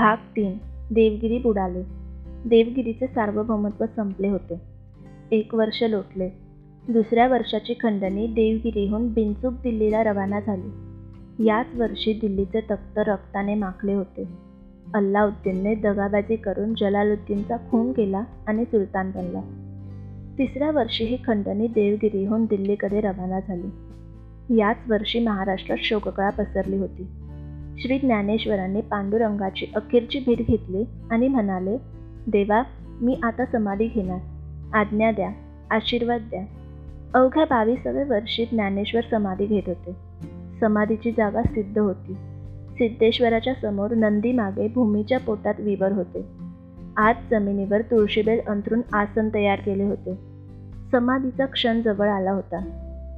भाग तीन. देवगिरी बुडाले. देवगिरीचे सार्वभौमत्व संपले होते. एक वर्ष लोटले. दुसऱ्या वर्षाची खंडणी देवगिरीहून बिनचूक दिल्लीला रवाना झाली. याच वर्षी दिल्लीचे तख्त रक्ताने माखले होते. अल्लाउद्दीनने दगाबाजी करून जलालुद्दीनचा खून केला आणि सुलतान बनला. तिसऱ्या वर्षी ही खंडणी देवगिरीहून दिल्लीकडे रवाना झाली. याच वर्षी महाराष्ट्रात शोककळा पसरली होती. श्री ज्ञानेश्वरांनी पांडुरंगाची अखेरची भेट घेतली आणि म्हणाले देवा मी आता समाधी घेणार. आज्ञा द्या आशीर्वाद द्या. अवघ्या बावीसाव्या वर्षी ज्ञानेश्वर समाधी घेत होते. समाधीची जागा सिद्ध होती. सिद्धेश्वराच्या समोर नंदी मागे भूमीच्या पोटात विवर होते. आज जमिनीवर तुळशीबेल अंथरून आसन तयार केले होते. समाधीचा क्षण जवळ आला होता.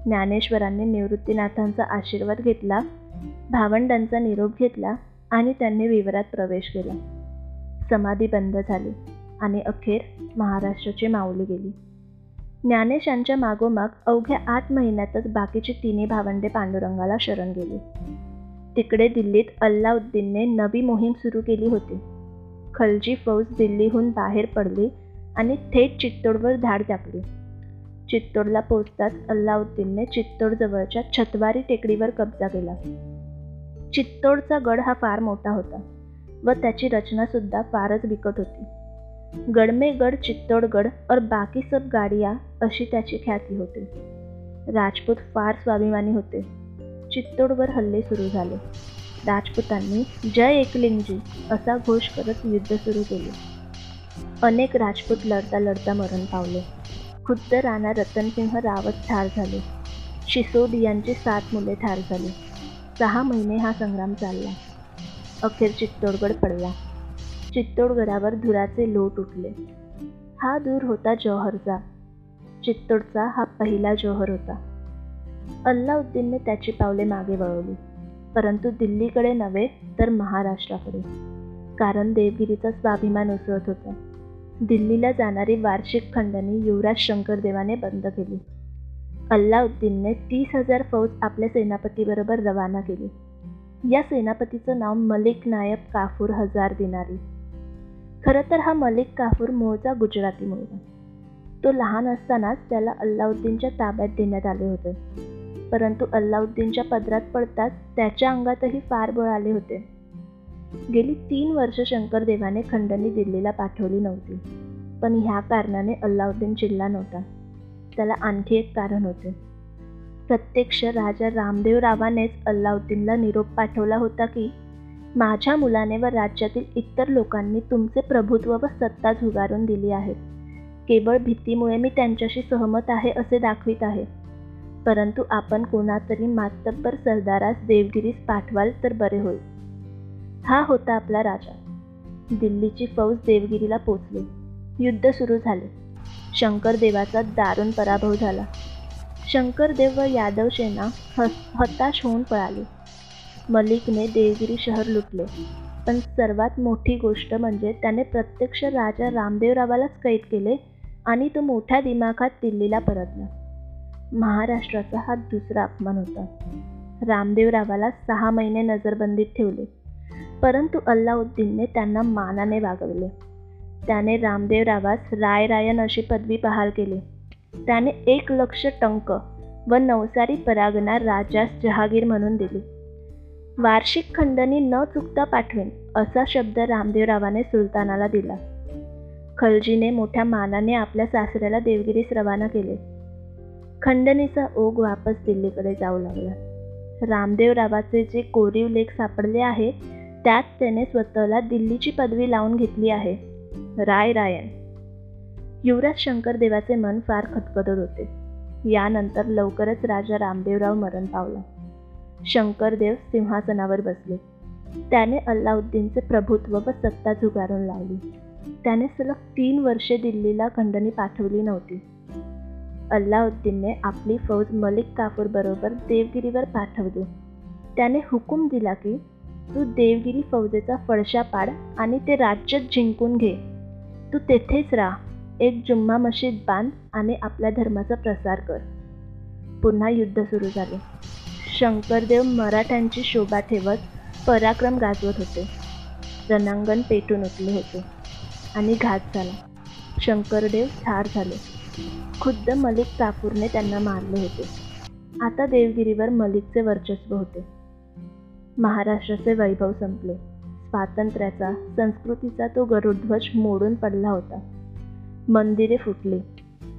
ज्ञानेश्वरांनी निवृत्तीनाथांचा आशीर्वाद घेतला भावंडांचा निरोप घेतला आणि त्यांनी विवरात प्रवेश केला. समाधी बंद झाली आणि अखेर महाराष्ट्राची माऊली गेली. ज्ञानेशांच्या मागोमाग अवघ्या आठ महिन्यातच बाकीची तिन्ही भावंडे पांडुरंगाला शरण गेली. तिकडे दिल्लीत अल्लाउद्दीनने नवी मोहीम सुरू केली होती. खलजी फौज दिल्लीहून बाहेर पडली आणि थेट चित्तोडवर धाड टाकली चित्तोडला पोचताच अल्लाउद्दीनने चित्तोडजवळच्या छतवारी टेकडीवर कब्जा केला. चित्तोडचा गड हा फार मोठा होता व त्याची रचनासुद्धा फारच बिकट होती. गडमे गड चित्तोडगड और बाकी सब गाडिया अशी त्याची ख्याती होती. राजपूत फार स्वाभिमानी होते. चित्तोडवर हल्ले सुरू झाले. राजपुतांनी जय एकलिंगजी असा घोष करत युद्ध सुरू केले. अनेक राजपूत लढता लढता मरण पावले. खुद्द राणा रतनसिंह रावत ठार झाले. शिसोदियांची सात मुले ठार झाली. सहा महिने हा संग्राम चालला. अखेर चित्तोडगड पडला. चित्तोडगडावर धुराचे लोट उठले. हा धूर होता जौहरचा. चित्तोडचा हा पहिला जौहर होता. अल्लाउद्दीनने त्याची पावले मागे वळवली. परंतु दिल्लीकडे नव्हे तर महाराष्ट्राकडे. कारण देवगिरीचा स्वाभिमान उसळत होता. दिल्लीला जाणारी वार्षिक खंडणी युवराज शंकरदेवाने बंद केली. अल्लाउद्दीनने तीस हजार फौज आपल्या सेनापतीबरोबर रवाना केली. या सेनापतीचं नाव मलिक नायब काफूर हजार दिनारी. खरं तर हा मलिक काफूर मूळचा गुजराती मुलगा. तो लहान असतानाच त्याला अल्लाउद्दीनच्या ताब्यात देण्यात आले होते. परंतु अल्लाउद्दीनच्या पदरात पडताच त्याच्या अंगातही फार बळ आले होते. गेली तीन वर्ष शंकरदेवाने खंडणी दिल्लीला पाठवली नव्हती. पण ह्या कारणाने अल्लाउद्दीन चिडला नव्हता. त्याला आणखी एक कारण होते. प्रत्यक्ष राजा रामदेव रावानेच अल्लाउद्दीनला निरोप पाठवला होता की माझ्या मुलाने व राज्यातील इतर लोकांनी तुमचे प्रभुत्व व सत्ता झुगारून दिली आहे केवळ भीतीमुळे मी त्यांच्याशी सहमत आहे असे दाखवित आहे. परंतु आपण कोणातरी मातब्बर सरदारास देवगिरीस पाठवाल तर बरे होईल. हा होता आपला राजा. दिल्लीची फौज देवगिरीला पोचली. युद्ध सुरू झाले. शंकरदेवाचा दारुण पराभव झाला. शंकरदेव व यादव सेना ह हताश होऊन पळाली. मलिकने देवगिरी शहर लुटले. पण सर्वात मोठी गोष्ट म्हणजे त्याने प्रत्यक्ष राजा रामदेवरावालाच कैद केले आणि तो मोठ्या दिमाखात दिल्लीला परतला. महाराष्ट्राचा हा दुसरा अपमान होता. रामदेवरावाला सहा महिने नजरबंदीत ठेवले. परंतु अल्लाउद्दीनने त्यांना मानाने वागवले. त्याने रामदेवरावास रायरायन अशी पदवी बहाल केली. त्याने एक लक्ष टंक व नवसारी परागना राजास जहागीर म्हणून दिली. वार्षिक खंडणी न चुकता पाठवेन असा शब्द रामदेवरावाने सुलतानाला दिला. खलजीने मोठ्या मानाने आपल्या सासऱ्याला देवगिरीस रवाना केले. खंडणीचा ओघ वापस दिल्लीकडे जाऊ लागला. रामदेवरावाचे जे कोरीव लेख सापडले आहे त्यात त्याने स्वतःला दिल्लीची पदवी लावून घेतली आहे. राय रायन. युवराज शंकरदेवाचे मन फार खतखतत होते. यानंतर लवकरच राजा रामदेवराव मरण पावला. शंकरदेव सिंहासनावर बसले. त्याने अल्लाउद्दीनचे प्रभुत्व व सत्ता झुगारून लावली. त्याने सलग तीन वर्षे दिल्लीला खंडणी पाठवली नव्हती. अल्लाउद्दीनने आपली फौज मलिक काफूर बरोबर देवगिरीवर पाठवली. त्याने हुकूम दिला की तू देवगिरी फौजेचा फळशा पाड आणि ते राज्य जिंकून घे. तू तेथेच राहा. एक जुम्मा मशीद बांध आणि आपल्या धर्माचा प्रसार कर. पुन्हा युद्ध सुरू झाले. शंकरदेव मराठ्यांची शोभा ठेवत पराक्रम गाजवत होते. रणांगण पेटून उठले होते आणि घात झाला. शंकरदेव ठार झाले. खुद्द मलिक काफूरने त्यांना मारले होते. आता देवगिरीवर मलिकचे वर्चस्व होते. महाराष्ट्राचे वैभव संपले. स्वातंत्र्याचा संस्कृतीचा तो गरुडध्वज मोडून पडला होता. मंदिरे फुटली.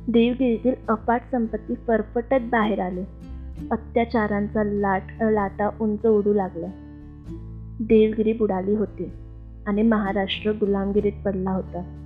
देवगिरीतील अपाट संपत्ती फरफटत बाहेर आली. अत्याचारांचा लाट लाटा उंच उडू लागल्या देवगिरी बुडाली होती आणि महाराष्ट्र गुलामगिरीत पडला होता.